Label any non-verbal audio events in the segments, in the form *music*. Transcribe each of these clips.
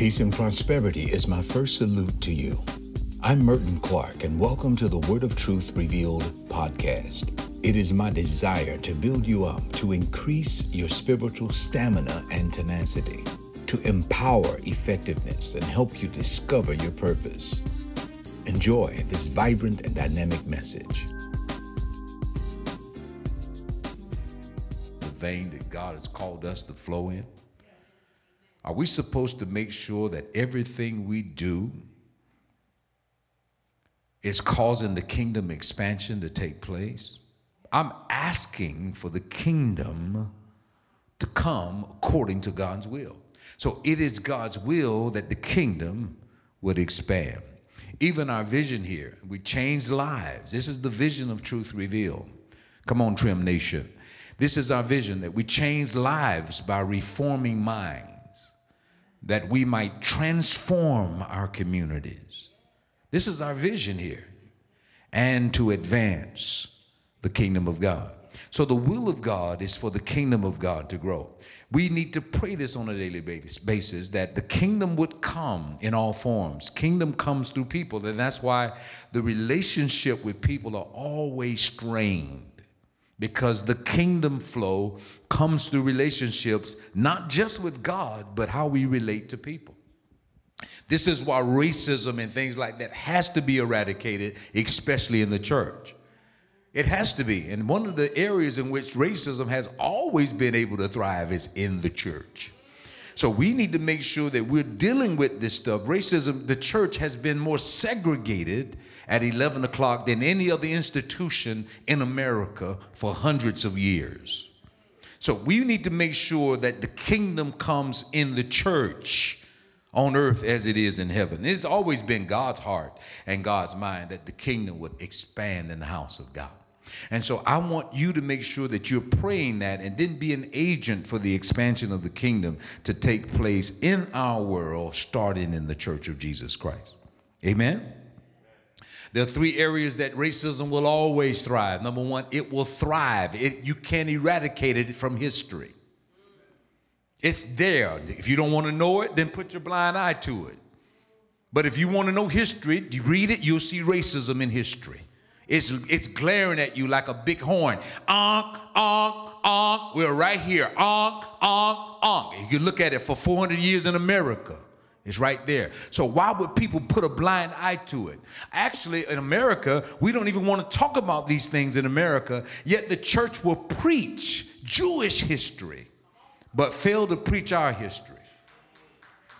Peace and prosperity is my first salute to you. I'm Merton Clark, and welcome to the Word of Truth Revealed podcast. It is my desire to build you up, to increase your spiritual stamina and tenacity, to empower effectiveness, and help you discover your purpose. Enjoy this vibrant and dynamic message. The vein that God has called us to flow in. Are we supposed to make sure that everything we do is causing the kingdom expansion to take place? I'm asking for the kingdom to come according to God's will. So it is God's will that the kingdom would expand. Even our vision here, we changed lives. This is the vision of truth revealed. Come on, Trim Nation. This is our vision that we change lives by reforming minds that we might transform our communities. This is our vision here, and to advance the kingdom of God. So, the will of God is for the kingdom of God to grow. We need to pray this on a daily basis that the kingdom would come in all forms. Kingdom comes through people, and that's why the relationship with people are always strained because the kingdom flow comes through relationships, not just with God, but how we relate to people. This is why racism and things like that has to be eradicated, especially in the church. It has to be. And one of the areas in which racism has always been able to thrive is in the church. So we need to make sure that we're dealing with this stuff. Racism, the church has been more segregated at 11 o'clock than any other institution in America for hundreds of years. So we need to make sure that the kingdom comes in the church on earth as it is in heaven. It's always been God's heart and God's mind that the kingdom would expand in the house of God. And so I want you to make sure that you're praying that and then be an agent for the expansion of the kingdom to take place in our world, starting in the church of Jesus Christ. Amen. There are three areas that racism will always thrive. Number one, it will thrive. It, you can't eradicate it from history. It's there. If you don't want to know it, then put your blind eye to it. But if you want to know history, you read it, you'll see racism in history. It's, it's glaring at you like a big horn. Onk, onk, onk. We're right here. Onk, onk, onk. You can look at it for 400 years in America. It's right there. So why would people put a blind eye to it? Actually, in America, we don't even want to talk about these things in America, yet the church will preach Jewish history, but fail to preach our history.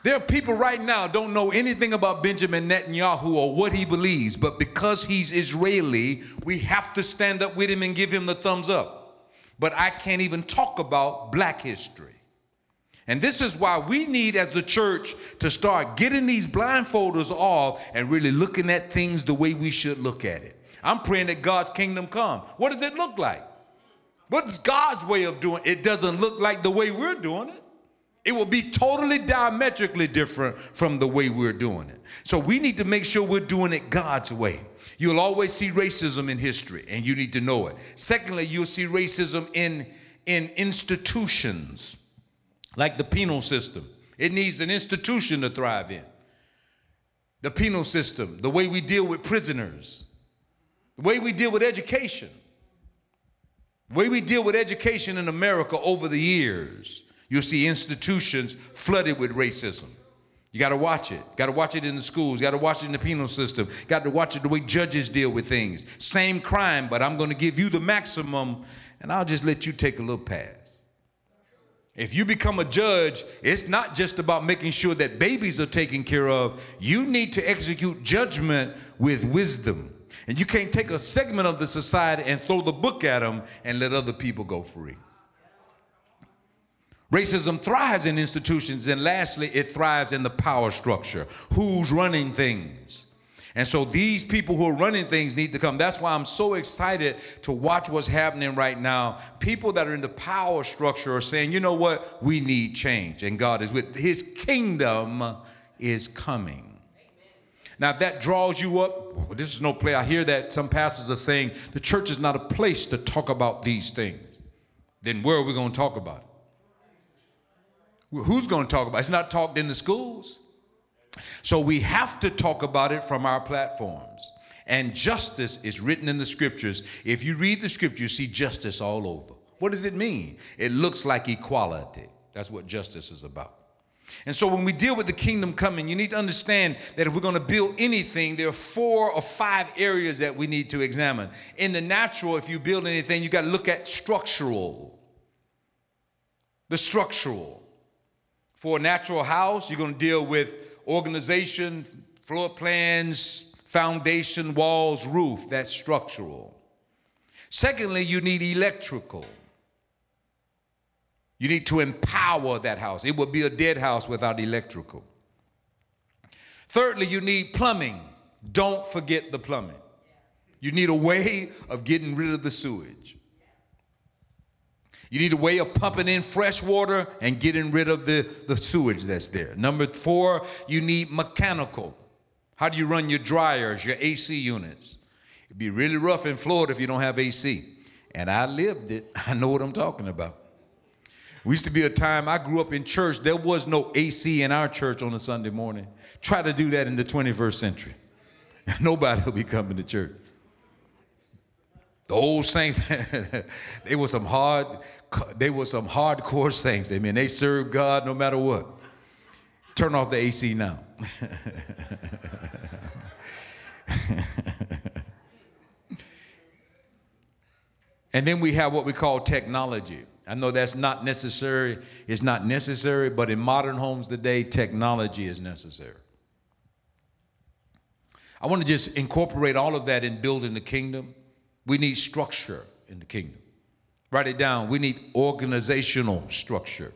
There are people right now don't know anything about Benjamin Netanyahu or what he believes, but because he's Israeli, we have to stand up with him and give him the thumbs up. But I can't even talk about black history. And this is why we need, as the church, to start getting these blindfolders off and really looking at things the way we should look at it. I'm praying that God's kingdom come. What does it look like? What is God's way of doing it? It doesn't look like the way we're doing it. It will be totally diametrically different from the way we're doing it. So we need to make sure we're doing it God's way. You'll always see racism in history, and you need to know it. Secondly, you'll see racism in, in institutions like the penal system. It needs an institution to thrive in. The penal system, the way we deal with prisoners, the way we deal with education, the way we deal with education in America over the years, you'll see institutions flooded with racism. You got to watch it. Got to watch it in the schools. Got to watch it in the penal system. Got to watch it the way judges deal with things. Same crime, but I'm going to give you the maximum, and I'll just let you take a little pass. If you become a judge, it's not just about making sure that babies are taken care of. You need to execute judgment with wisdom. And you can't take a segment of the society and throw the book at them and let other people go free. Racism thrives in institutions, and lastly, it thrives in the power structure. Who's running things? And so these people who are running things need to come. That's why I'm so excited to watch what's happening right now. People that are in the power structure are saying, you know what? We need change. And God is with his kingdom is coming. Now, if that draws you up, well, this is no play. I hear that some pastors are saying the church is not a place to talk about these things. Then where are we going to talk about it? Who's going to talk about it? It's not talked in the schools. So we have to talk about it from our platforms. And justice is written in the scriptures. If you read the scripture, you see justice all over. What does it mean? It looks like equality. That's what justice is about. And so when we deal with the kingdom coming, you need to understand that if we're going to build anything, there are four or five areas that we need to examine. In the natural, if you build anything, you got to look at structural. The structural. For a natural house, you're going to deal with organization, floor plans, foundation, walls, roof. That's structural. Secondly, you need electrical. You need to empower that house. It would be a dead house without electrical. Thirdly, you need plumbing. Don't forget the plumbing. You need a way of getting rid of the sewage. You need a way of pumping in fresh water and getting rid of the, the sewage that's there. Number four, you need mechanical. How do you run your dryers, your AC units? It'd be really rough in Florida if you don't have AC. And I lived it. *laughs* I know what I'm talking about. We used to be a time I grew up in church, there was no AC in our church on a Sunday morning. Try to do that in the 21st century. *laughs* Nobody will be coming to church. The old saints, *laughs* they were some hard, they were some hardcore saints. Amen. They served God no matter what. Turn off the AC now. *laughs* and then we have what we call technology. I know that's not necessary, it's not necessary, but in modern homes today, technology is necessary. I want to just incorporate all of that in building the kingdom. We need structure in the kingdom. Write it down. We need organizational structure.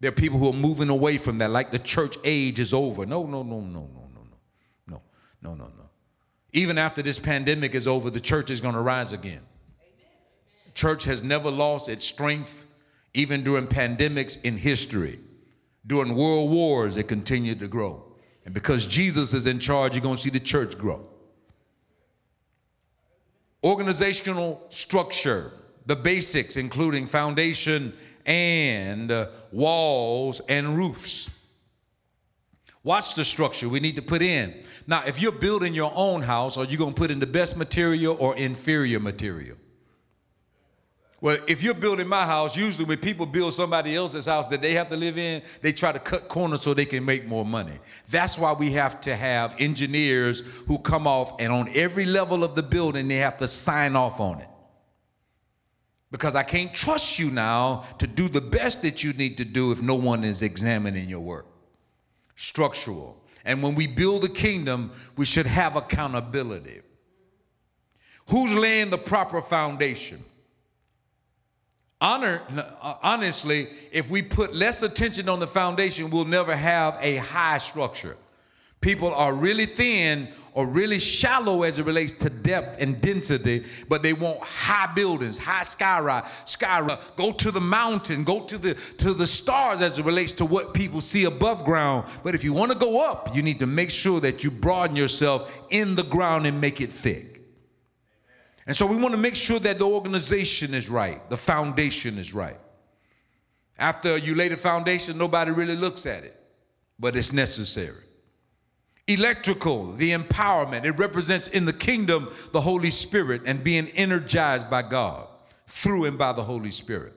There are people who are moving away from that, like the church age is over. No, no, no, no, no, no, no, no, no, no, no. Even after this pandemic is over, the church is going to rise again church has never lost its strength, even during pandemics in history. During world wars, it continued to grow. And because Jesus is in charge, you're going to see the church grow. Organizational structure, the basics, including foundation and uh, walls and roofs. Watch the structure we need to put in. Now, if you're building your own house, are you going to put in the best material or inferior material? Well, if you're building my house, usually when people build somebody else's house that they have to live in, they try to cut corners so they can make more money. That's why we have to have engineers who come off and on every level of the building, they have to sign off on it. Because I can't trust you now to do the best that you need to do if no one is examining your work. Structural. And when we build a kingdom, we should have accountability. Who's laying the proper foundation? Honor, honestly, if we put less attention on the foundation, we'll never have a high structure. People are really thin or really shallow as it relates to depth and density, but they want high buildings, high sky sky Go to the mountain, go to the to the stars as it relates to what people see above ground. But if you want to go up, you need to make sure that you broaden yourself in the ground and make it thick. And so we want to make sure that the organization is right, the foundation is right. After you lay the foundation, nobody really looks at it, but it's necessary. Electrical, the empowerment, it represents in the kingdom the Holy Spirit and being energized by God through and by the Holy Spirit.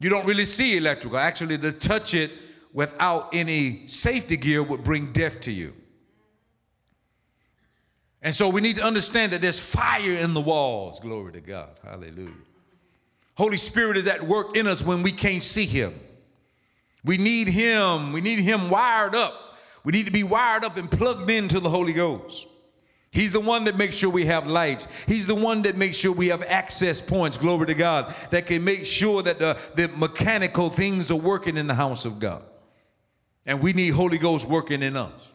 You don't really see electrical. Actually, to touch it without any safety gear would bring death to you. And so we need to understand that there's fire in the walls. Glory to God. Hallelujah. Holy Spirit is at work in us when we can't see Him. We need Him. We need Him wired up. We need to be wired up and plugged into the Holy Ghost. He's the one that makes sure we have lights. He's the one that makes sure we have access points, glory to God, that can make sure that the, the mechanical things are working in the house of God. And we need Holy Ghost working in us.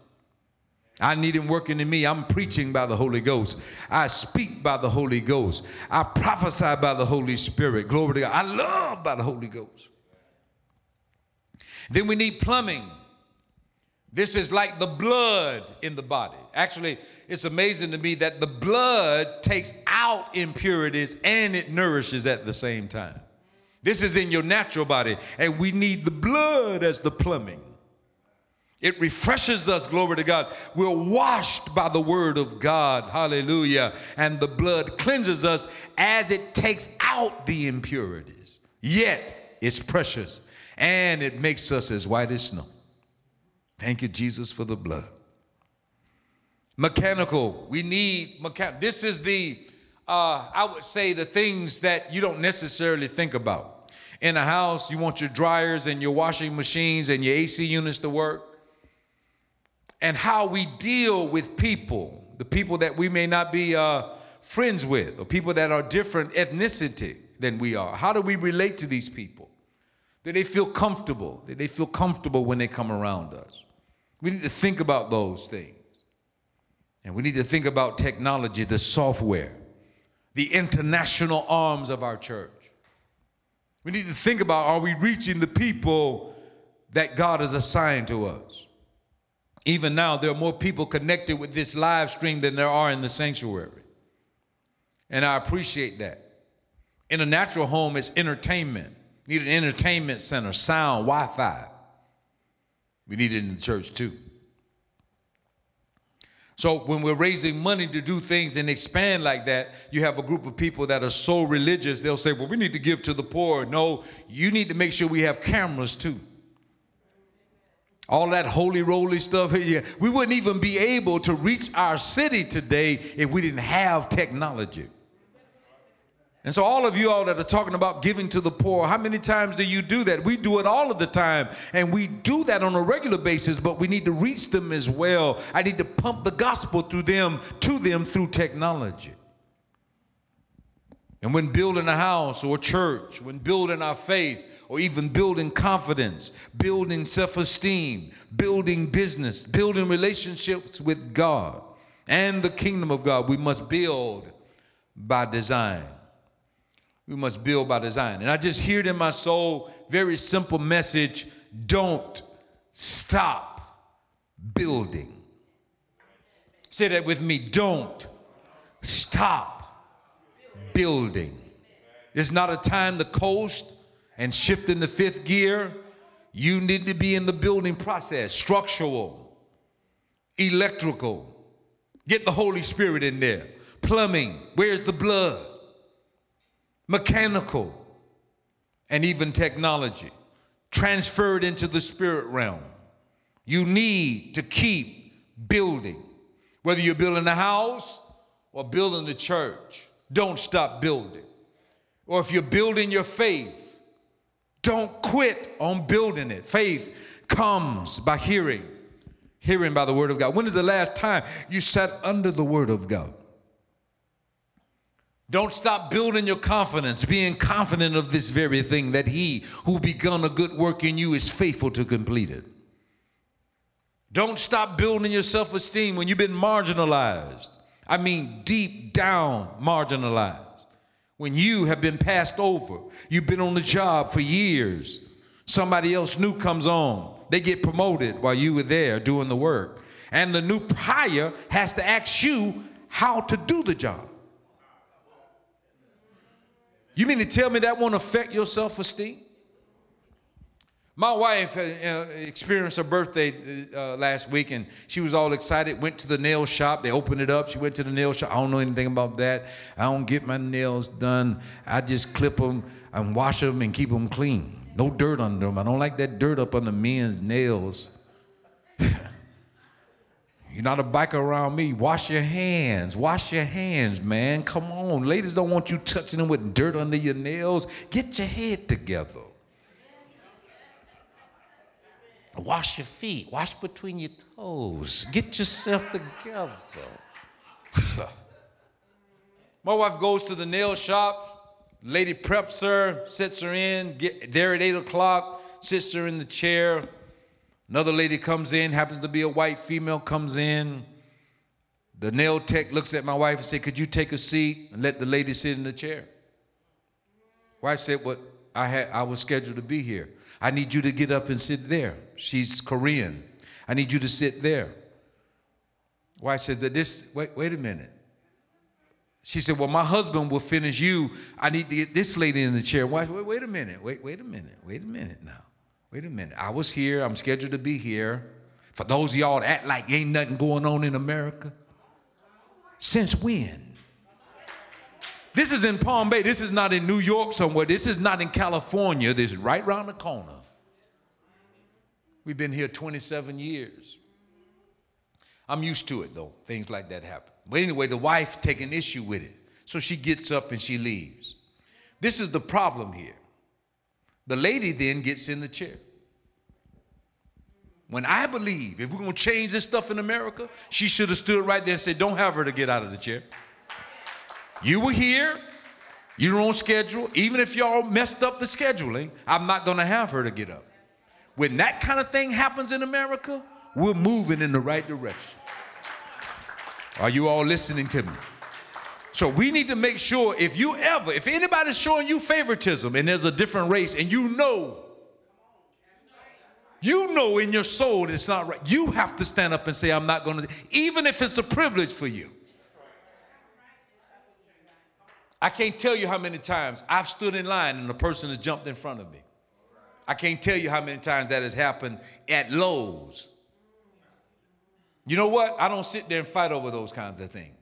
I need him working in me. I'm preaching by the Holy Ghost. I speak by the Holy Ghost. I prophesy by the Holy Spirit. Glory to God. I love by the Holy Ghost. Then we need plumbing. This is like the blood in the body. Actually, it's amazing to me that the blood takes out impurities and it nourishes at the same time. This is in your natural body, and we need the blood as the plumbing. It refreshes us, glory to God. We're washed by the word of God, hallelujah. And the blood cleanses us as it takes out the impurities. Yet it's precious and it makes us as white as snow. Thank you, Jesus, for the blood. Mechanical, we need mechanical. This is the, uh, I would say, the things that you don't necessarily think about. In a house, you want your dryers and your washing machines and your AC units to work and how we deal with people, the people that we may not be uh, friends with, or people that are different ethnicity than we are. How do we relate to these people? Do they feel comfortable? Do they feel comfortable when they come around us? We need to think about those things. And we need to think about technology, the software, the international arms of our church. We need to think about are we reaching the people that God has assigned to us? Even now, there are more people connected with this live stream than there are in the sanctuary. And I appreciate that. In a natural home, it's entertainment. You need an entertainment center, sound, Wi Fi. We need it in the church too. So when we're raising money to do things and expand like that, you have a group of people that are so religious, they'll say, well, we need to give to the poor. No, you need to make sure we have cameras too. All that holy roly stuff, *laughs* yeah, we wouldn't even be able to reach our city today if we didn't have technology. And so, all of you all that are talking about giving to the poor, how many times do you do that? We do it all of the time, and we do that on a regular basis, but we need to reach them as well. I need to pump the gospel through them, to them through technology. And when building a house or a church, when building our faith, or even building confidence, building self esteem, building business, building relationships with God and the kingdom of God, we must build by design. We must build by design. And I just hear it in my soul, very simple message don't stop building. Say that with me don't stop building. It's not a time to coast and shift in the fifth gear, you need to be in the building process, structural, electrical. Get the Holy Spirit in there. Plumbing, where's the blood? Mechanical, and even technology. Transferred into the spirit realm. You need to keep building. Whether you're building a house or building the church, don't stop building. Or if you're building your faith, don't quit on building it. Faith comes by hearing, hearing by the word of God. When is the last time you sat under the word of God? Don't stop building your confidence, being confident of this very thing that he who begun a good work in you is faithful to complete it. Don't stop building your self esteem when you've been marginalized. I mean, deep down marginalized when you have been passed over. You've been on the job for years. Somebody else new comes on. They get promoted while you were there doing the work. And the new hire has to ask you how to do the job. You mean to tell me that won't affect your self esteem? My wife uh, experienced her birthday uh, last week and she was all excited. Went to the nail shop. They opened it up. She went to the nail shop. I don't know anything about that. I don't get my nails done. I just clip them and wash them and keep them clean. No dirt under them. I don't like that dirt up on the men's nails. *laughs* You're not a biker around me. Wash your hands. Wash your hands, man. Come on. Ladies don't want you touching them with dirt under your nails. Get your head together. Wash your feet. Wash between your toes. Get yourself together. *laughs* My wife goes to the nail shop. Lady preps her, sits her in, get there at 8 o'clock, sits her in the chair. Another lady comes in, happens to be a white female, comes in. The nail tech looks at my wife and said, Could you take a seat and let the lady sit in the chair? Wife said, What? Well, I had I was scheduled to be here. I need you to get up and sit there. She's Korean. I need you to sit there. Wife said that this, wait, wait a minute. She said, Well, my husband will finish you. I need to get this lady in the chair. Wife, wait, wait a minute. Wait, wait a minute. Wait a minute now. Wait a minute. I was here. I'm scheduled to be here. For those of y'all that act like ain't nothing going on in America, since when? This is in Palm Bay. This is not in New York somewhere. This is not in California. This is right around the corner. We've been here 27 years. I'm used to it though. Things like that happen. But anyway, the wife taking issue with it. So she gets up and she leaves. This is the problem here. The lady then gets in the chair. When I believe if we're going to change this stuff in America, she should have stood right there and said, Don't have her to get out of the chair. You were here, you're on schedule. Even if y'all messed up the scheduling, I'm not going to have her to get up. When that kind of thing happens in America, we're moving in the right direction. Are you all listening to me? So we need to make sure if you ever, if anybody's showing you favoritism and there's a different race and you know, you know in your soul that it's not right, you have to stand up and say, I'm not going to, even if it's a privilege for you. I can't tell you how many times I've stood in line and a person has jumped in front of me. I can't tell you how many times that has happened at Lowe's. You know what? I don't sit there and fight over those kinds of things.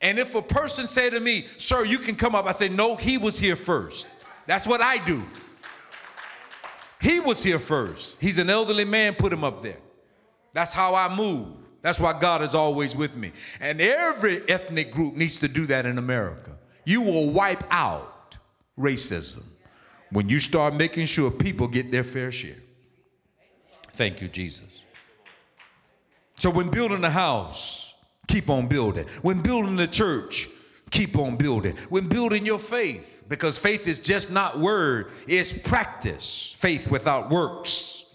And if a person say to me, sir, you can come up, I say, no, he was here first. That's what I do. He was here first. He's an elderly man, put him up there. That's how I move. That's why God is always with me. And every ethnic group needs to do that in America. You will wipe out racism when you start making sure people get their fair share. Thank you, Jesus. So, when building a house, keep on building. When building the church, keep on building. When building your faith, because faith is just not word, it's practice. Faith without works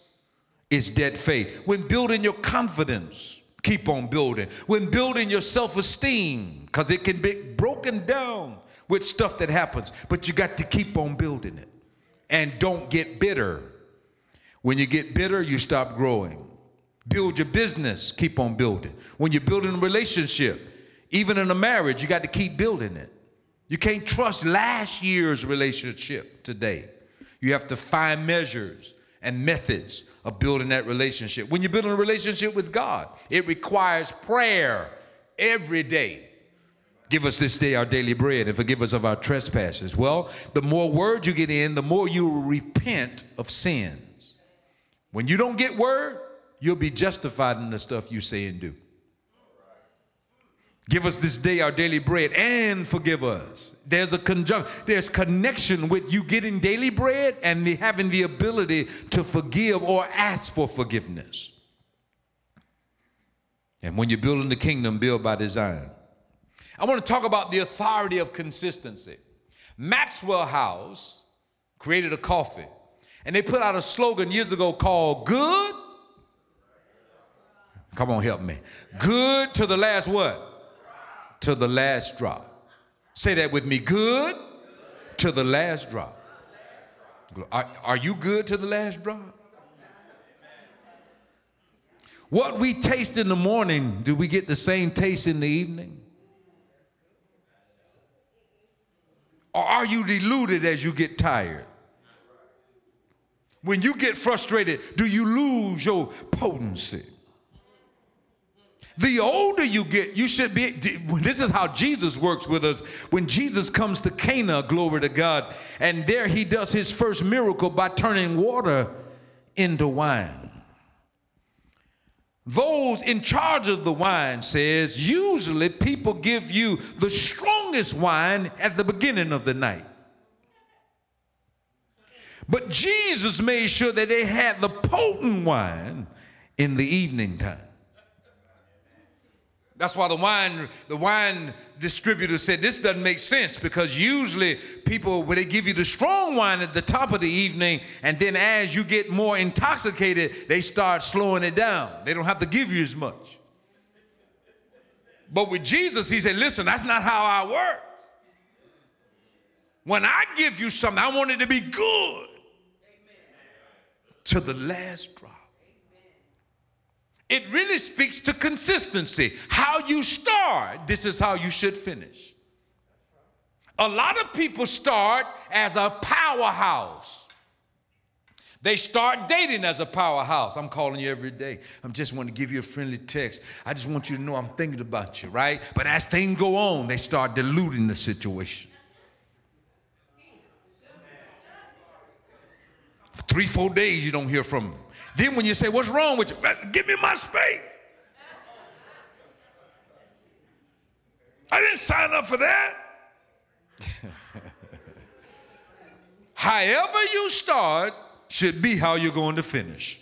is dead faith. When building your confidence, keep on building. When building your self esteem, because it can be broken down with stuff that happens, but you got to keep on building it. And don't get bitter. When you get bitter, you stop growing. Build your business, keep on building. When you're building a relationship, even in a marriage, you got to keep building it. You can't trust last year's relationship today. You have to find measures and methods of building that relationship. When you're building a relationship with God, it requires prayer every day. Give us this day our daily bread and forgive us of our trespasses. Well, the more word you get in, the more you repent of sins. When you don't get word, you'll be justified in the stuff you say and do. Give us this day our daily bread and forgive us. There's a conjunct, there's connection with you getting daily bread and the, having the ability to forgive or ask for forgiveness. And when you're building the kingdom, build by design. I want to talk about the authority of consistency. Maxwell House created a coffee, and they put out a slogan years ago called Good Come on, help me. Good to the last what? To the last drop. Say that with me. Good to the last drop. Are, are you good to the last drop? What we taste in the morning, do we get the same taste in the evening? Or are you deluded as you get tired? When you get frustrated, do you lose your potency? The older you get, you should be. This is how Jesus works with us. When Jesus comes to Cana, glory to God, and there he does his first miracle by turning water into wine. Those in charge of the wine says usually people give you the strongest wine at the beginning of the night. But Jesus made sure that they had the potent wine in the evening time. That's why the wine, the wine distributor said this doesn't make sense because usually people, when they give you the strong wine at the top of the evening, and then as you get more intoxicated, they start slowing it down. They don't have to give you as much. But with Jesus, he said, listen, that's not how I work. When I give you something, I want it to be good to the last drop it really speaks to consistency. How you start, this is how you should finish. A lot of people start as a powerhouse. They start dating as a powerhouse. I'm calling you every day. I'm just want to give you a friendly text. I just want you to know I'm thinking about you, right? But as things go on, they start diluting the situation. Three, four days, you don't hear from them. Then when you say, What's wrong with you? Give me my space. I didn't sign up for that. *laughs* However, you start should be how you're going to finish.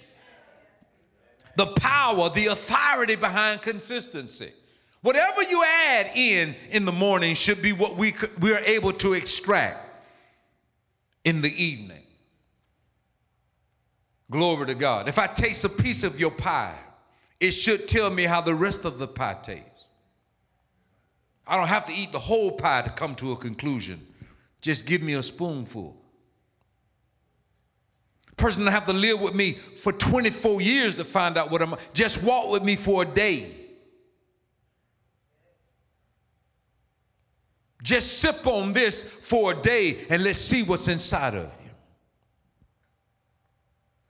The power, the authority behind consistency. Whatever you add in in the morning should be what we, we are able to extract in the evening. Glory to God. If I taste a piece of your pie, it should tell me how the rest of the pie tastes. I don't have to eat the whole pie to come to a conclusion. Just give me a spoonful. Person to have to live with me for 24 years to find out what I'm. Just walk with me for a day. Just sip on this for a day and let's see what's inside of you.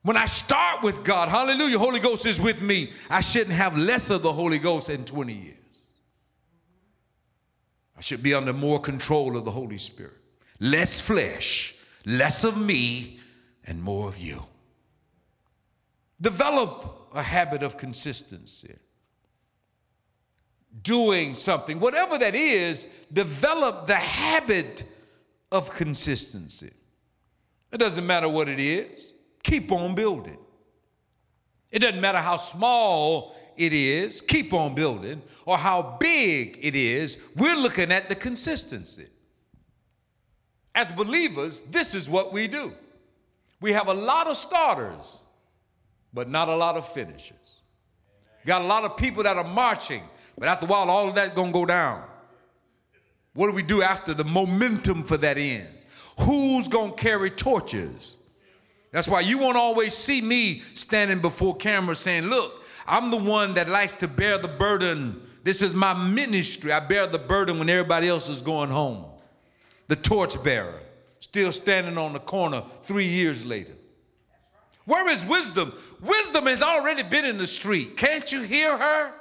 When I start with God, hallelujah, Holy Ghost is with me. I shouldn't have less of the Holy Ghost in 20 years. I should be under more control of the Holy Spirit. Less flesh, less of me, and more of you. Develop a habit of consistency. Doing something, whatever that is, develop the habit of consistency. It doesn't matter what it is, keep on building. It doesn't matter how small it is, keep on building, or how big it is, we're looking at the consistency. As believers, this is what we do. We have a lot of starters, but not a lot of finishers. Got a lot of people that are marching, but after a while, all of that's gonna go down. What do we do after the momentum for that ends? Who's gonna carry torches? That's why you won't always see me standing before camera saying, Look, I'm the one that likes to bear the burden. This is my ministry. I bear the burden when everybody else is going home. The torch bearer, still standing on the corner three years later. Where is wisdom? Wisdom has already been in the street. Can't you hear her?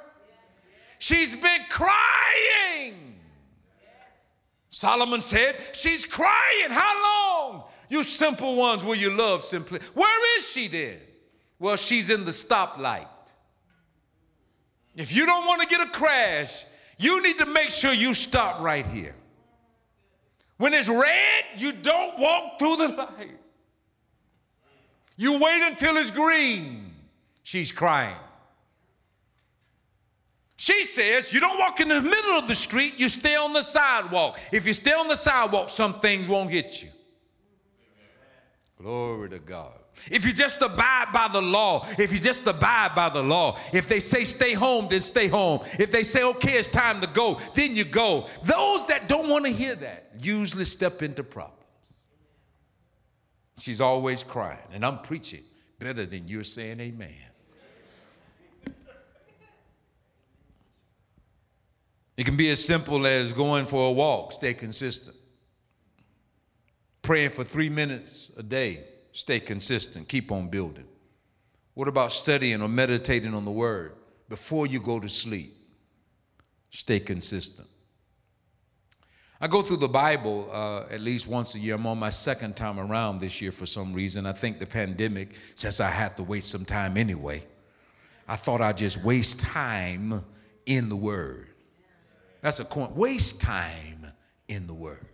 She's been crying. Solomon said, She's crying. How long? You simple ones will you love simply. Where is she then? Well, she's in the stoplight. If you don't want to get a crash, you need to make sure you stop right here. When it's red, you don't walk through the light. You wait until it's green. She's crying. She says you don't walk in the middle of the street, you stay on the sidewalk. If you stay on the sidewalk, some things won't hit you. Glory to God. If you just abide by the law, if you just abide by the law, if they say stay home, then stay home. If they say, okay, it's time to go, then you go. Those that don't want to hear that usually step into problems. She's always crying, and I'm preaching better than you're saying amen. It can be as simple as going for a walk, stay consistent. Praying for three minutes a day, stay consistent, keep on building. What about studying or meditating on the word before you go to sleep? Stay consistent. I go through the Bible uh, at least once a year. I'm on my second time around this year for some reason. I think the pandemic, since I had to waste some time anyway, I thought I'd just waste time in the Word. That's a point. Waste time in the Word.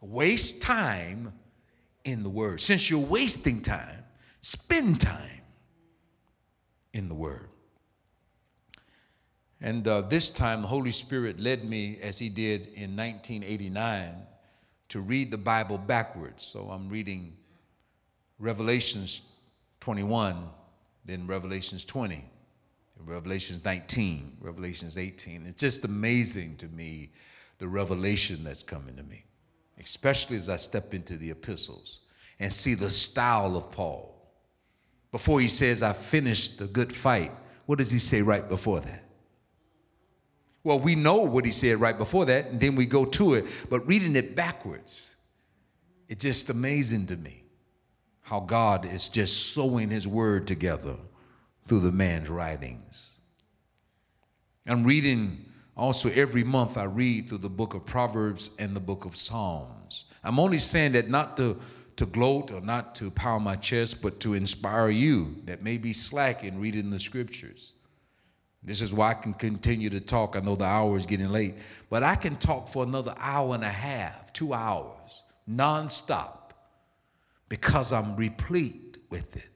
Waste time in the Word. Since you're wasting time, spend time in the Word. And uh, this time, the Holy Spirit led me, as He did in 1989, to read the Bible backwards. So I'm reading Revelations 21, then Revelations 20, Revelations 19, Revelations 18. It's just amazing to me the revelation that's coming to me especially as I step into the epistles and see the style of Paul. Before he says, I finished the good fight, what does he say right before that? Well, we know what he said right before that, and then we go to it, but reading it backwards, it's just amazing to me. how God is just sewing his word together through the man's writings. I'm reading also every month, I read through the book of Proverbs and the book of Psalms. I'm only saying that not to, to gloat or not to pound my chest, but to inspire you that may be slack in reading the scriptures. This is why I can continue to talk. I know the hour is getting late, but I can talk for another hour and a half, two hours, nonstop, because I'm replete with it.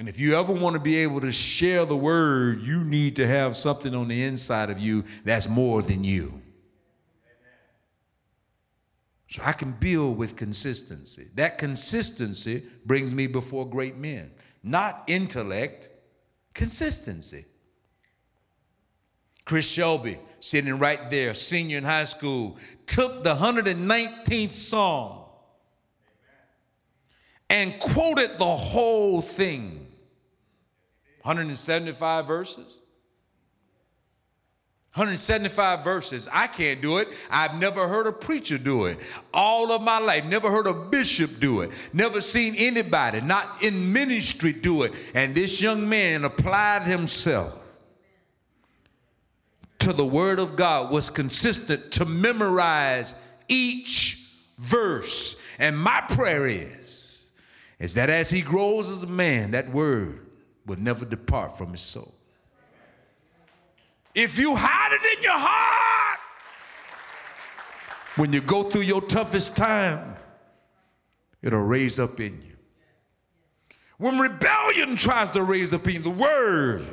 And if you ever want to be able to share the word, you need to have something on the inside of you that's more than you. So I can build with consistency. That consistency brings me before great men, not intellect, consistency. Chris Shelby, sitting right there, senior in high school, took the 119th Psalm and quoted the whole thing. 175 verses. 175 verses. I can't do it. I've never heard a preacher do it. All of my life, never heard a bishop do it. Never seen anybody, not in ministry, do it. And this young man applied himself to the Word of God, was consistent to memorize each verse. And my prayer is, is that as he grows as a man, that Word will never depart from his soul. If you hide it in your heart, when you go through your toughest time, it'll raise up in you. When rebellion tries to raise up in you, the word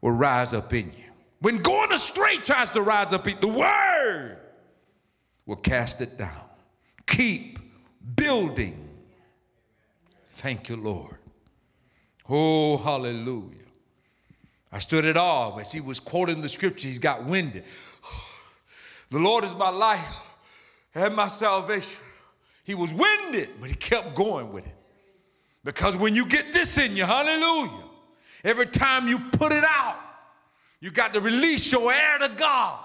will rise up in you. When going astray tries to rise up in you, the word will cast it down. Keep building. Thank you, Lord. Oh, hallelujah. I stood at all as he was quoting the scripture. He's got winded. *sighs* The Lord is my life and my salvation. He was winded, but he kept going with it. Because when you get this in you, hallelujah, every time you put it out, you got to release your air to God.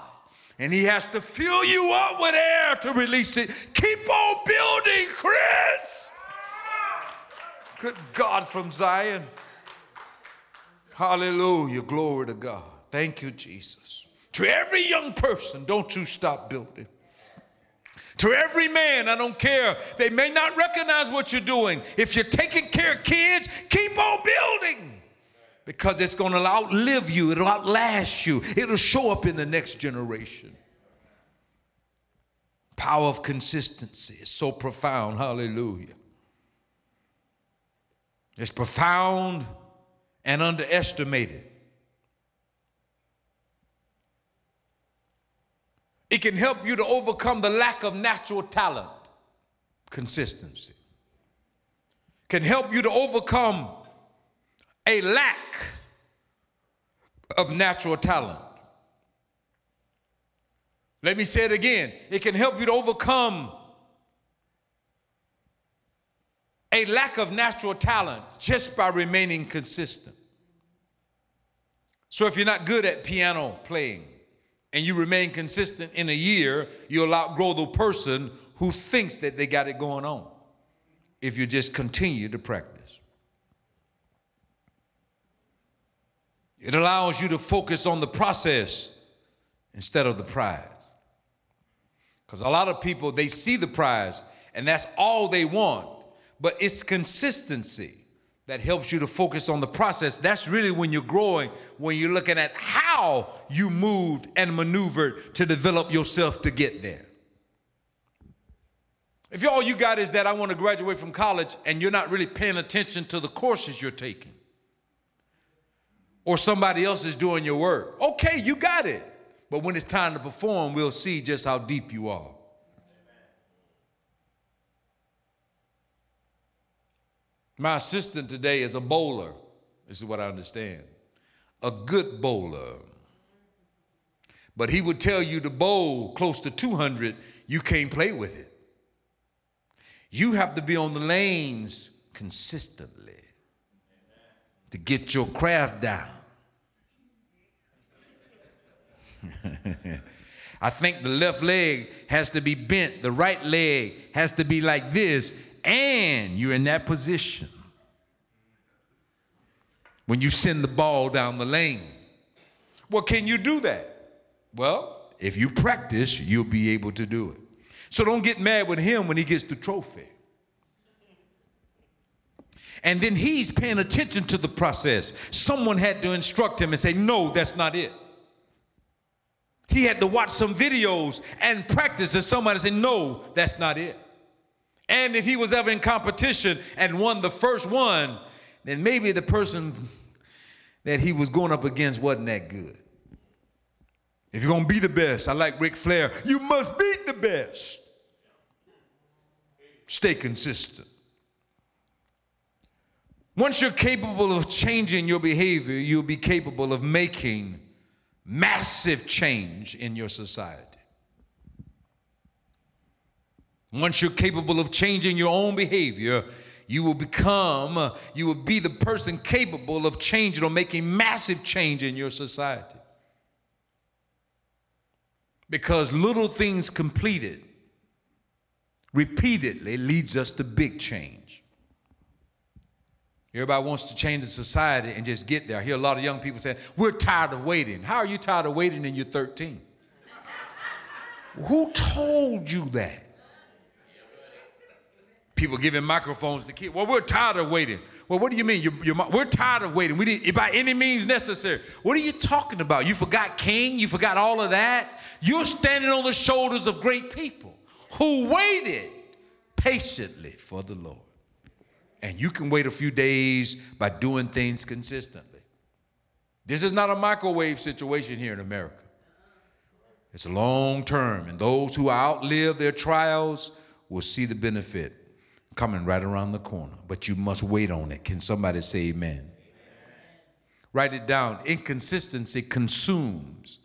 And he has to fill you up with air to release it. Keep on building, Chris. Good God from Zion. Hallelujah. Glory to God. Thank you, Jesus. To every young person, don't you stop building. To every man, I don't care. They may not recognize what you're doing. If you're taking care of kids, keep on building because it's going to outlive you, it'll outlast you, it'll show up in the next generation. Power of consistency is so profound. Hallelujah. It's profound and underestimated. It can help you to overcome the lack of natural talent, consistency. Can help you to overcome a lack of natural talent. Let me say it again. It can help you to overcome a lack of natural talent just by remaining consistent. So if you're not good at piano playing and you remain consistent in a year, you'll outgrow the person who thinks that they got it going on if you just continue to practice. It allows you to focus on the process instead of the prize. Because a lot of people, they see the prize and that's all they want but it's consistency that helps you to focus on the process. That's really when you're growing, when you're looking at how you moved and maneuvered to develop yourself to get there. If all you got is that I want to graduate from college and you're not really paying attention to the courses you're taking, or somebody else is doing your work, okay, you got it. But when it's time to perform, we'll see just how deep you are. My assistant today is a bowler. This is what I understand. A good bowler. But he would tell you to bowl close to 200, you can't play with it. You have to be on the lanes consistently to get your craft down. *laughs* I think the left leg has to be bent, the right leg has to be like this, and you're in that position when you send the ball down the lane. Well, can you do that? Well, if you practice, you'll be able to do it. So don't get mad with him when he gets the trophy. And then he's paying attention to the process. Someone had to instruct him and say, No, that's not it. He had to watch some videos and practice, and somebody said, No, that's not it. And if he was ever in competition and won the first one, then maybe the person that he was going up against wasn't that good. If you're going to be the best, I like Ric Flair, you must beat the best. Stay consistent. Once you're capable of changing your behavior, you'll be capable of making massive change in your society. Once you're capable of changing your own behavior, you will become, you will be the person capable of changing or making massive change in your society. Because little things completed repeatedly leads us to big change. Everybody wants to change the society and just get there. I hear a lot of young people saying, We're tired of waiting. How are you tired of waiting and you're 13? Who told you that? People giving microphones to kids. Well, we're tired of waiting. Well, what do you mean? You're, you're, we're tired of waiting. We need, by any means necessary. What are you talking about? You forgot King? You forgot all of that? You're standing on the shoulders of great people who waited patiently for the Lord. And you can wait a few days by doing things consistently. This is not a microwave situation here in America. It's long term, and those who outlive their trials will see the benefit coming right around the corner. But you must wait on it. Can somebody say amen? amen? Write it down. Inconsistency consumes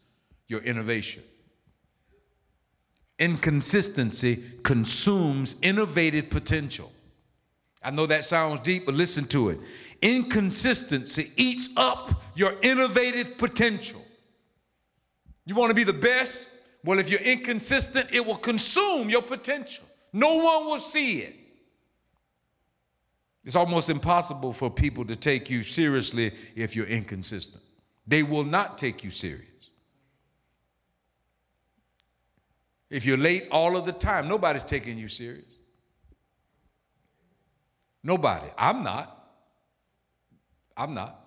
your innovation. Inconsistency consumes innovative potential. I know that sounds deep, but listen to it. Inconsistency eats up your innovative potential. You want to be the best? Well, if you're inconsistent, it will consume your potential. No one will see it. It's almost impossible for people to take you seriously if you're inconsistent. They will not take you serious. If you're late all of the time, nobody's taking you serious. Nobody. I'm not. I'm not.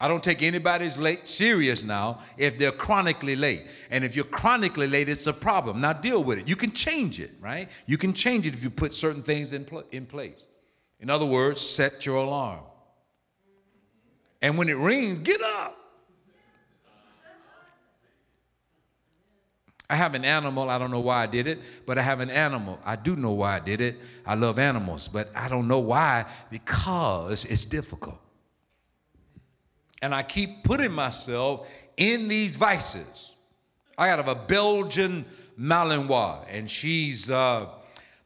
I don't take anybody's late serious now if they're chronically late. And if you're chronically late, it's a problem. Now deal with it. You can change it, right? You can change it if you put certain things in, pl- in place. In other words, set your alarm. And when it rings, get up. I have an animal. I don't know why I did it, but I have an animal. I do know why I did it. I love animals, but I don't know why because it's difficult. And I keep putting myself in these vices. I got a Belgian Malinois, and she's uh,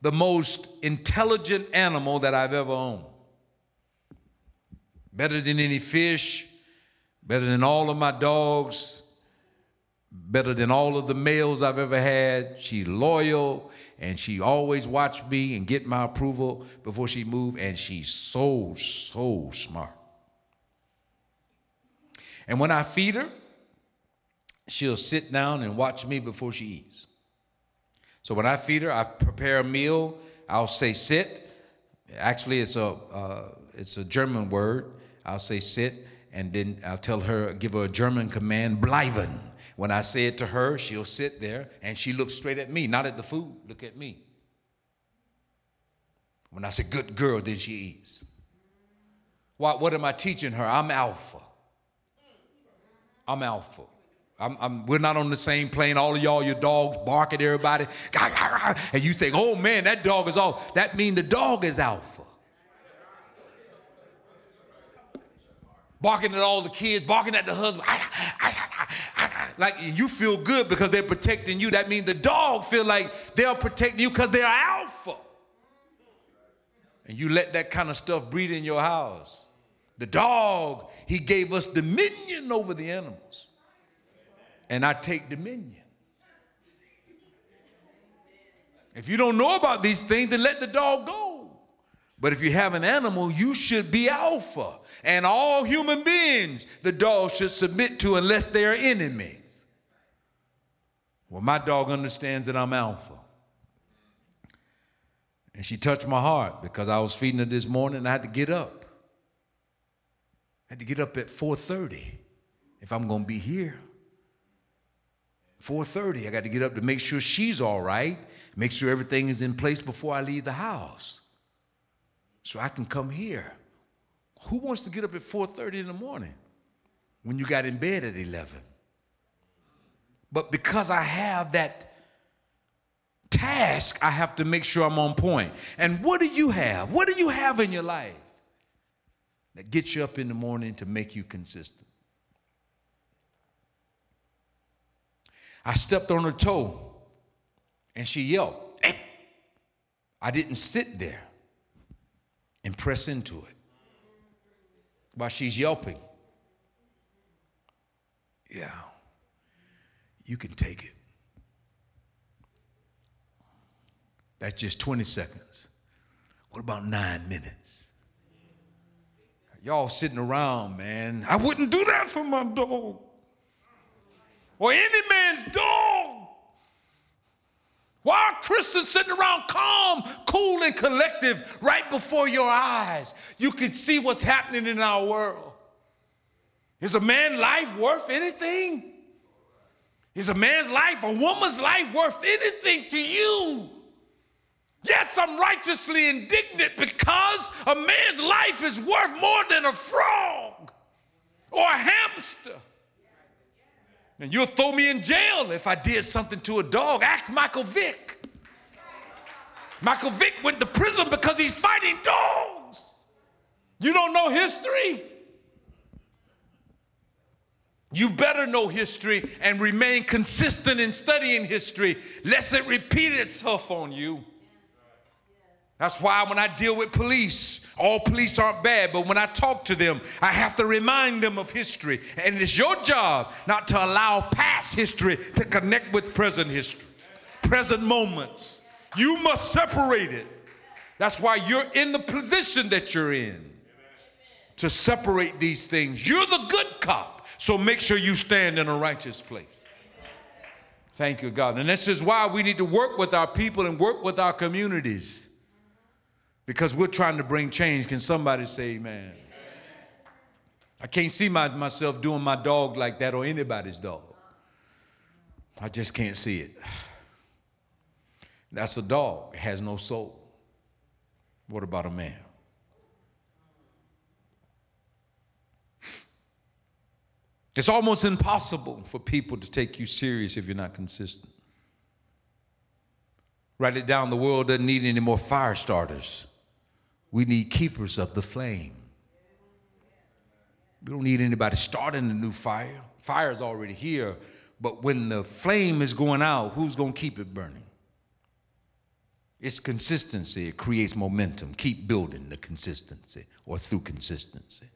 the most intelligent animal that I've ever owned. Better than any fish, better than all of my dogs, better than all of the males I've ever had. She's loyal and she always watched me and get my approval before she moved. And she's so, so smart. And when I feed her, she'll sit down and watch me before she eats. So when I feed her, I prepare a meal. I'll say sit. Actually, it's a uh, it's a German word. I'll say sit, and then I'll tell her, give her a German command, bleiben. When I say it to her, she'll sit there and she looks straight at me, not at the food, look at me. When I say good girl, then she eats. What, what am I teaching her? I'm alpha. I'm alpha. I'm, I'm, we're not on the same plane. All of y'all, your dogs bark at everybody. *laughs* And you think, oh man, that dog is off. That means the dog is alpha. Barking at all the kids, barking at the husband *laughs* like you feel good because they're protecting you. That means the dog feel like they're protecting you because they're alpha. And you let that kind of stuff breed in your house. The dog, he gave us dominion over the animals. And I take dominion. If you don't know about these things, then let the dog go. But if you have an animal, you should be alpha. And all human beings, the dog should submit to unless they are enemies. Well, my dog understands that I'm alpha. And she touched my heart because I was feeding her this morning and I had to get up. I had to get up at 4:30 if I'm going to be here. 4:30 I got to get up to make sure she's all right, make sure everything is in place before I leave the house. So I can come here. Who wants to get up at 4:30 in the morning when you got in bed at 11? But because I have that task, I have to make sure I'm on point. And what do you have? What do you have in your life that gets you up in the morning to make you consistent? I stepped on her toe and she yelped. Eh. I didn't sit there and press into it while she's yelping. Yeah, you can take it. That's just 20 seconds. What about nine minutes? Y'all sitting around, man. I wouldn't do that for my dog or any man's dog. Why are Christians sitting around calm, cool, and collective right before your eyes? You can see what's happening in our world. Is a man's life worth anything? Is a man's life, a woman's life worth anything to you? Yes, I'm righteously indignant because a man's life is worth more than a frog or a hamster. And you'll throw me in jail if I did something to a dog. Ask Michael Vick. Michael Vick went to prison because he's fighting dogs. You don't know history? You better know history and remain consistent in studying history, lest it repeat itself on you. That's why when I deal with police, all police aren't bad, but when I talk to them, I have to remind them of history. And it's your job not to allow past history to connect with present history, present moments. You must separate it. That's why you're in the position that you're in to separate these things. You're the good cop, so make sure you stand in a righteous place. Thank you, God. And this is why we need to work with our people and work with our communities because we're trying to bring change. Can somebody say amen? amen. I can't see my, myself doing my dog like that or anybody's dog. I just can't see it. That's a dog, it has no soul. What about a man? It's almost impossible for people to take you serious if you're not consistent. Write it down the world doesn't need any more fire starters. We need keepers of the flame. We don't need anybody starting a new fire. Fire is already here, but when the flame is going out, who's going to keep it burning? It's consistency. It creates momentum. Keep building the consistency or through consistency.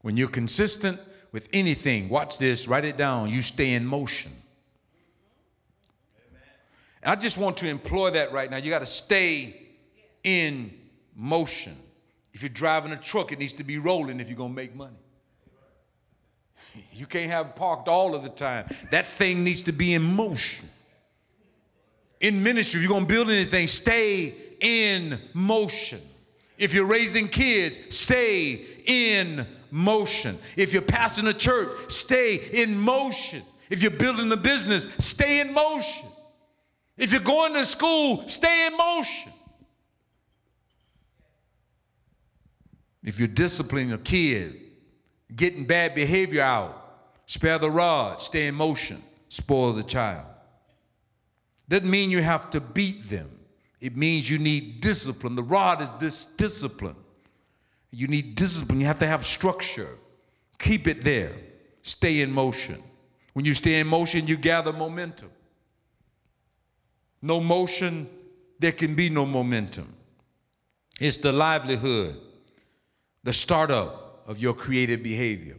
When you're consistent with anything, watch this, write it down, you stay in motion. I just want to employ that right now. You got to stay in motion. If you're driving a truck, it needs to be rolling if you're going to make money. *laughs* You can't have parked all of the time. That thing needs to be in motion. In ministry, if you're going to build anything, stay in motion. If you're raising kids, stay in motion. If you're pastoring a church, stay in motion. If you're building a business, stay in motion. If you're going to school, stay in motion. If you're disciplining a kid, getting bad behavior out, spare the rod, stay in motion, spoil the child. Doesn't mean you have to beat them. It means you need discipline. The rod is this discipline. You need discipline. You have to have structure. Keep it there. Stay in motion. When you stay in motion, you gather momentum. No motion, there can be no momentum. It's the livelihood, the startup of your creative behavior.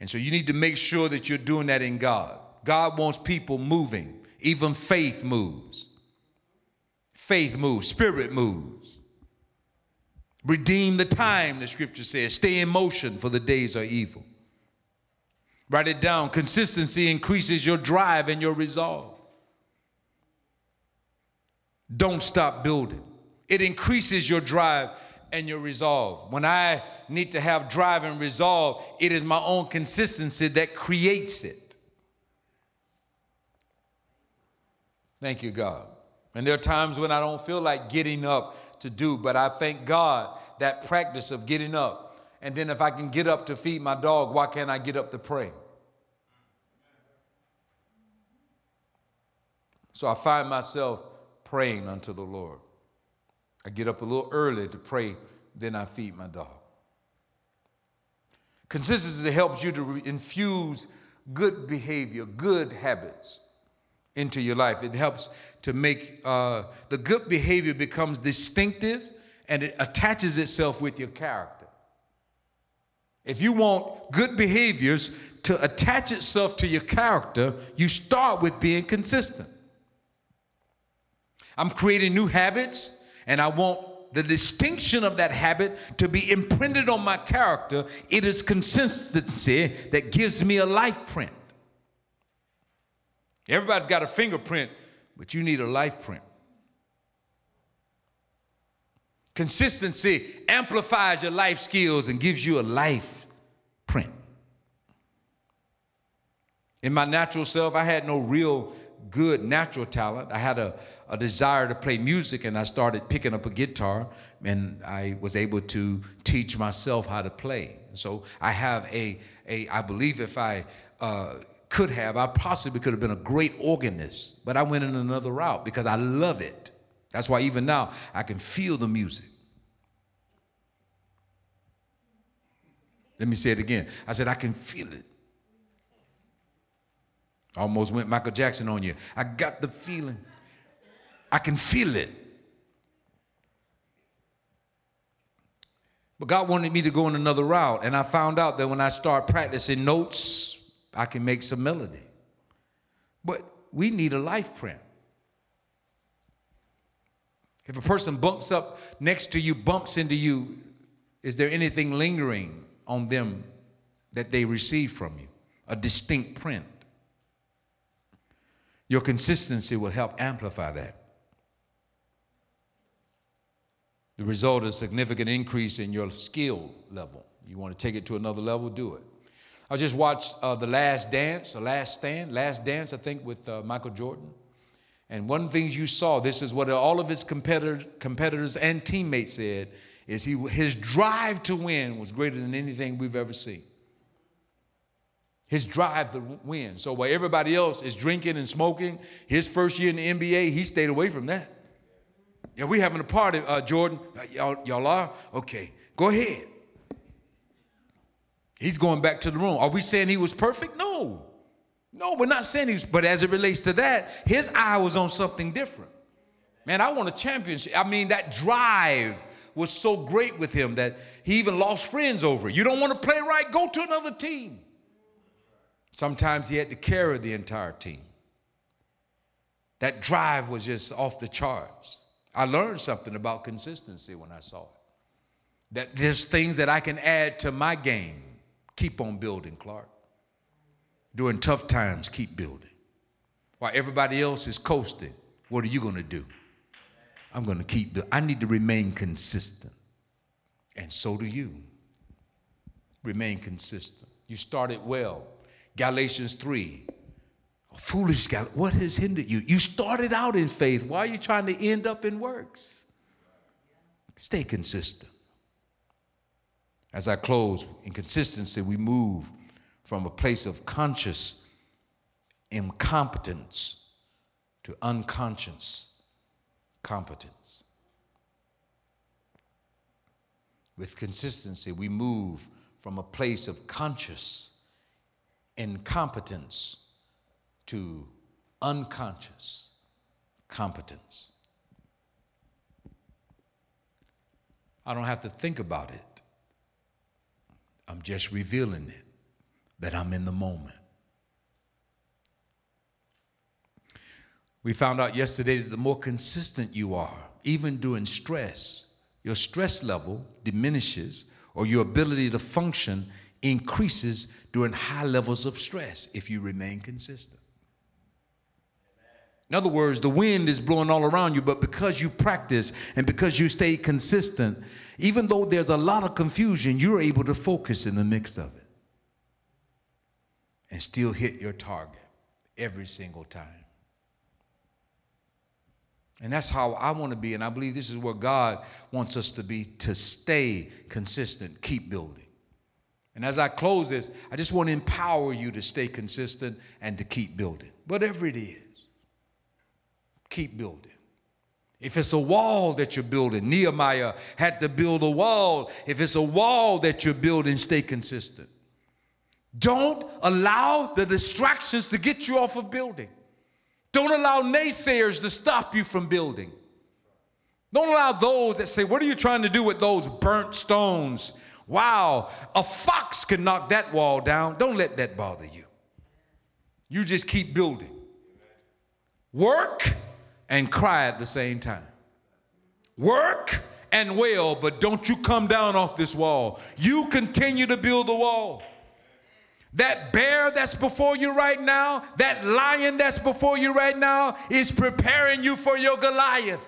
And so you need to make sure that you're doing that in God. God wants people moving, even faith moves. Faith moves, spirit moves. Redeem the time, the scripture says. Stay in motion, for the days are evil. Write it down. Consistency increases your drive and your resolve. Don't stop building. It increases your drive and your resolve. When I need to have drive and resolve, it is my own consistency that creates it. Thank you, God. And there are times when I don't feel like getting up to do, but I thank God that practice of getting up. And then if I can get up to feed my dog, why can't I get up to pray? So I find myself praying unto the Lord. I get up a little early to pray, then I feed my dog. Consistency helps you to infuse good behavior, good habits into your life. It helps to make uh, the good behavior becomes distinctive and it attaches itself with your character. If you want good behaviors to attach itself to your character, you start with being consistent. I'm creating new habits, and I want the distinction of that habit to be imprinted on my character. It is consistency that gives me a life print. Everybody's got a fingerprint, but you need a life print. Consistency amplifies your life skills and gives you a life print. In my natural self, I had no real good natural talent. I had a, a desire to play music, and I started picking up a guitar, and I was able to teach myself how to play. So I have a, a I believe if I uh, could have, I possibly could have been a great organist, but I went in another route because I love it. That's why even now I can feel the music. Let me say it again. I said, I can feel it. Almost went Michael Jackson on you. I got the feeling. I can feel it. But God wanted me to go in another route, and I found out that when I start practicing notes, I can make some melody. But we need a life print. If a person bumps up next to you, bumps into you, is there anything lingering on them that they receive from you? A distinct print. Your consistency will help amplify that. The result is a significant increase in your skill level. You want to take it to another level, do it. I just watched uh, The Last Dance, The Last Stand, Last Dance, I think, with uh, Michael Jordan. And one of the things you saw, this is what all of his competitors, competitors and teammates said, is he, his drive to win was greater than anything we've ever seen his drive to win. So while everybody else is drinking and smoking, his first year in the NBA, he stayed away from that. Yeah, we having a party, uh, Jordan. Uh, y'all, y'all are? Okay, go ahead. He's going back to the room. Are we saying he was perfect? No. No, we're not saying he's, but as it relates to that, his eye was on something different. Man, I want a championship. I mean, that drive was so great with him that he even lost friends over it. You don't want to play right? Go to another team. Sometimes he had to carry the entire team. That drive was just off the charts. I learned something about consistency when I saw it. That there's things that I can add to my game. Keep on building, Clark. During tough times, keep building. While everybody else is coasting, what are you going to do? I'm going to keep, I need to remain consistent. And so do you. Remain consistent. You started well. Galatians 3. Foolish Gal, what has hindered you? You started out in faith. Why are you trying to end up in works? Stay consistent. As I close, in consistency, we move from a place of conscious incompetence to unconscious competence. With consistency, we move from a place of conscious incompetence to unconscious competence. I don't have to think about it. I'm just revealing it that I'm in the moment. We found out yesterday that the more consistent you are, even during stress, your stress level diminishes or your ability to function increases during high levels of stress if you remain consistent. In other words, the wind is blowing all around you, but because you practice and because you stay consistent, even though there's a lot of confusion, you're able to focus in the mix of it and still hit your target every single time. And that's how I want to be. And I believe this is where God wants us to be to stay consistent, keep building. And as I close this, I just want to empower you to stay consistent and to keep building, whatever it is keep building. If it's a wall that you're building, Nehemiah had to build a wall. If it's a wall that you're building, stay consistent. Don't allow the distractions to get you off of building. Don't allow naysayers to stop you from building. Don't allow those that say, What are you trying to do with those burnt stones? Wow, a fox can knock that wall down. Don't let that bother you. You just keep building. Work and cry at the same time. Work and wail, but don't you come down off this wall. You continue to build the wall. That bear that's before you right now, that lion that's before you right now, is preparing you for your Goliath.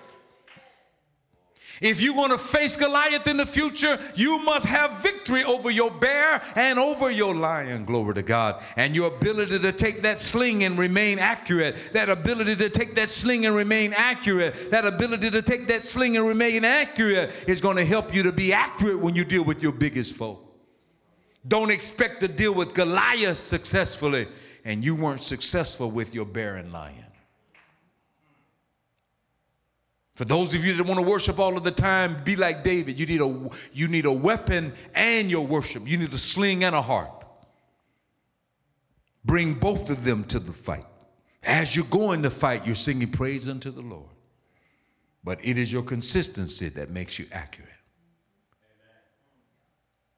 If you're going to face Goliath in the future, you must have victory over your bear and over your lion, glory to God. And your ability to take that sling and remain accurate, that ability to take that sling and remain accurate, that ability to take that sling and remain accurate is going to help you to be accurate when you deal with your biggest foe. Don't expect to deal with Goliath successfully, and you weren't successful with your bear and lion. For those of you that want to worship all of the time, be like David. You need a, you need a weapon and your worship. You need a sling and a harp. Bring both of them to the fight. As you're going to fight, you're singing praise unto the Lord. But it is your consistency that makes you accurate.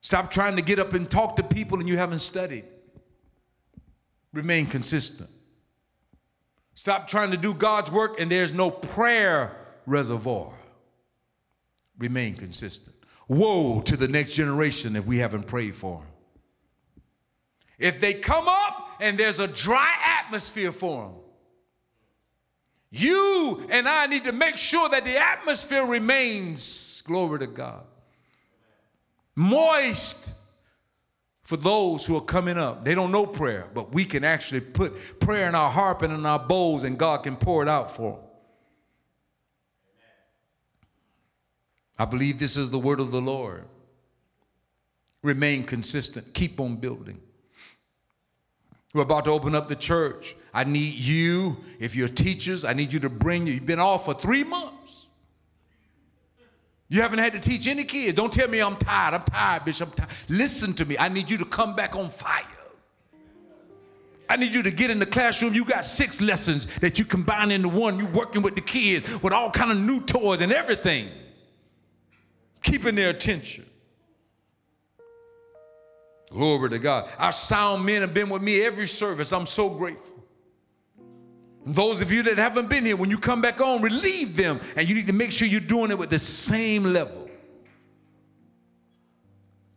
Stop trying to get up and talk to people and you haven't studied. Remain consistent. Stop trying to do God's work and there's no prayer reservoir. Remain consistent. Woe to the next generation if we haven't prayed for them. If they come up and there's a dry atmosphere for them, you and I need to make sure that the atmosphere remains, glory to God, moist for those who are coming up. They don't know prayer, but we can actually put prayer in our harp and in our bowls, and God can pour it out for them. I believe this is the word of the Lord. Remain consistent, keep on building. We're about to open up the church. I need you, if you're teachers, I need you to bring you. You've been off for three months. You haven't had to teach any kids. Don't tell me I'm tired. I'm tired, Bishop. I'm tired. Listen to me. I need you to come back on fire. I need you to get in the classroom. You got six lessons that you combine into one. You're working with the kids with all kind of new toys and everything keeping their attention. Glory to God. Our sound men have been with me every service. I'm so grateful. And those of you that haven't been here, when you come back on, relieve them. And you need to make sure you're doing it with the same level.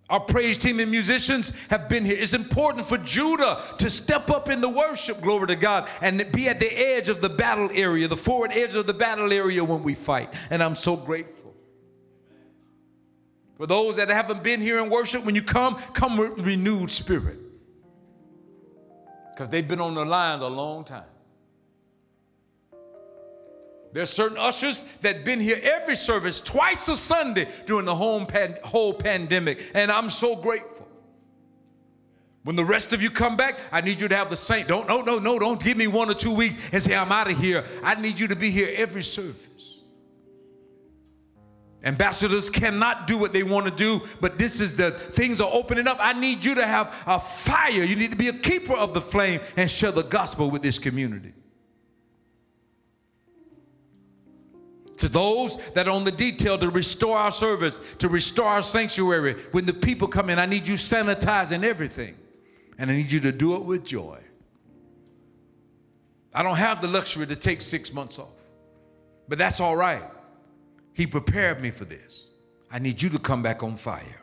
Our praise team and musicians have been here. It's important for Judah to step up in the worship, glory to God, and be at the edge of the battle area, the forward edge of the battle area when we fight. And I'm so grateful. For those that haven't been here in worship, when you come, come with renewed spirit. Because they've been on the lines a long time. There's certain ushers that been here every service, twice a Sunday during the whole, pan- whole pandemic, and I'm so grateful. When the rest of you come back, I need you to have the same. Don't, no, no, no, don't give me one or two weeks and say I'm out of here. I need you to be here every service. Ambassadors cannot do what they want to do, but this is the things are opening up. I need you to have a fire. You need to be a keeper of the flame and share the gospel with this community. To those that are on the detail to restore our service, to restore our sanctuary, when the people come in, I need you sanitizing everything. And I need you to do it with joy. I don't have the luxury to take six months off. But that's all right. He prepared me for this. I need you to come back on fire.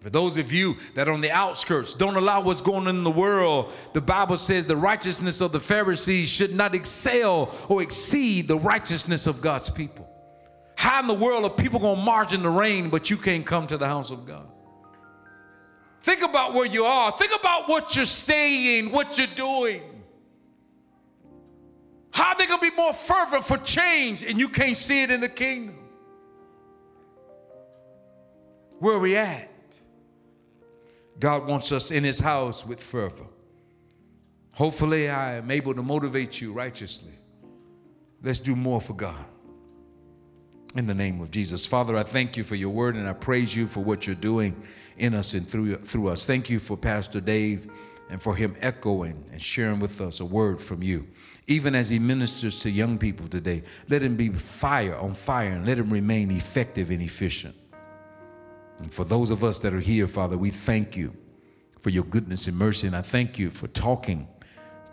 For those of you that are on the outskirts, don't allow what's going on in the world. The Bible says the righteousness of the Pharisees should not excel or exceed the righteousness of God's people. How in the world are people going to march in the rain, but you can't come to the house of God? Think about where you are. Think about what you're saying, what you're doing. How are they going to be more fervent for change and you can't see it in the kingdom? Where are we at? God wants us in his house with fervor. Hopefully, I am able to motivate you righteously. Let's do more for God. In the name of Jesus. Father, I thank you for your word and I praise you for what you're doing in us and through, through us. Thank you for Pastor Dave and for him echoing and sharing with us a word from you. Even as he ministers to young people today, let him be fire on fire and let him remain effective and efficient. And for those of us that are here, Father, we thank you for your goodness and mercy. And I thank you for talking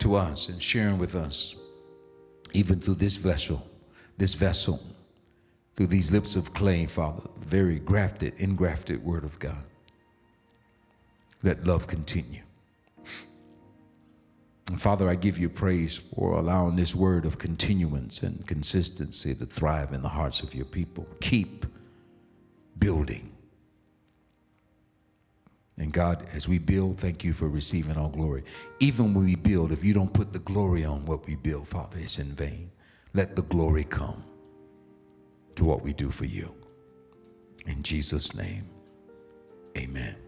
to us and sharing with us, even through this vessel, this vessel, through these lips of clay, Father, the very grafted, engrafted word of God. Let love continue. And Father, I give you praise for allowing this word of continuance and consistency to thrive in the hearts of your people. Keep building and God, as we build, thank you for receiving all glory. Even when we build, if you don't put the glory on what we build, Father, it's in vain. Let the glory come to what we do for you. In Jesus' name, amen.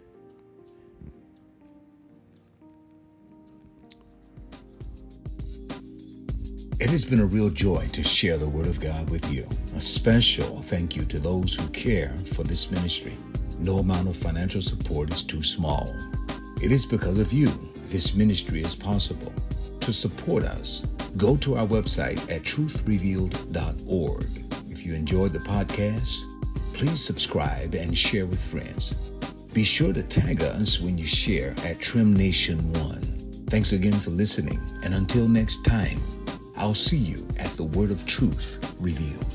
It has been a real joy to share the Word of God with you. A special thank you to those who care for this ministry. No amount of financial support is too small. It is because of you this ministry is possible. To support us, go to our website at truthrevealed.org. If you enjoyed the podcast, please subscribe and share with friends. Be sure to tag us when you share at Trim Nation One. Thanks again for listening, and until next time, I'll see you at the Word of Truth revealed.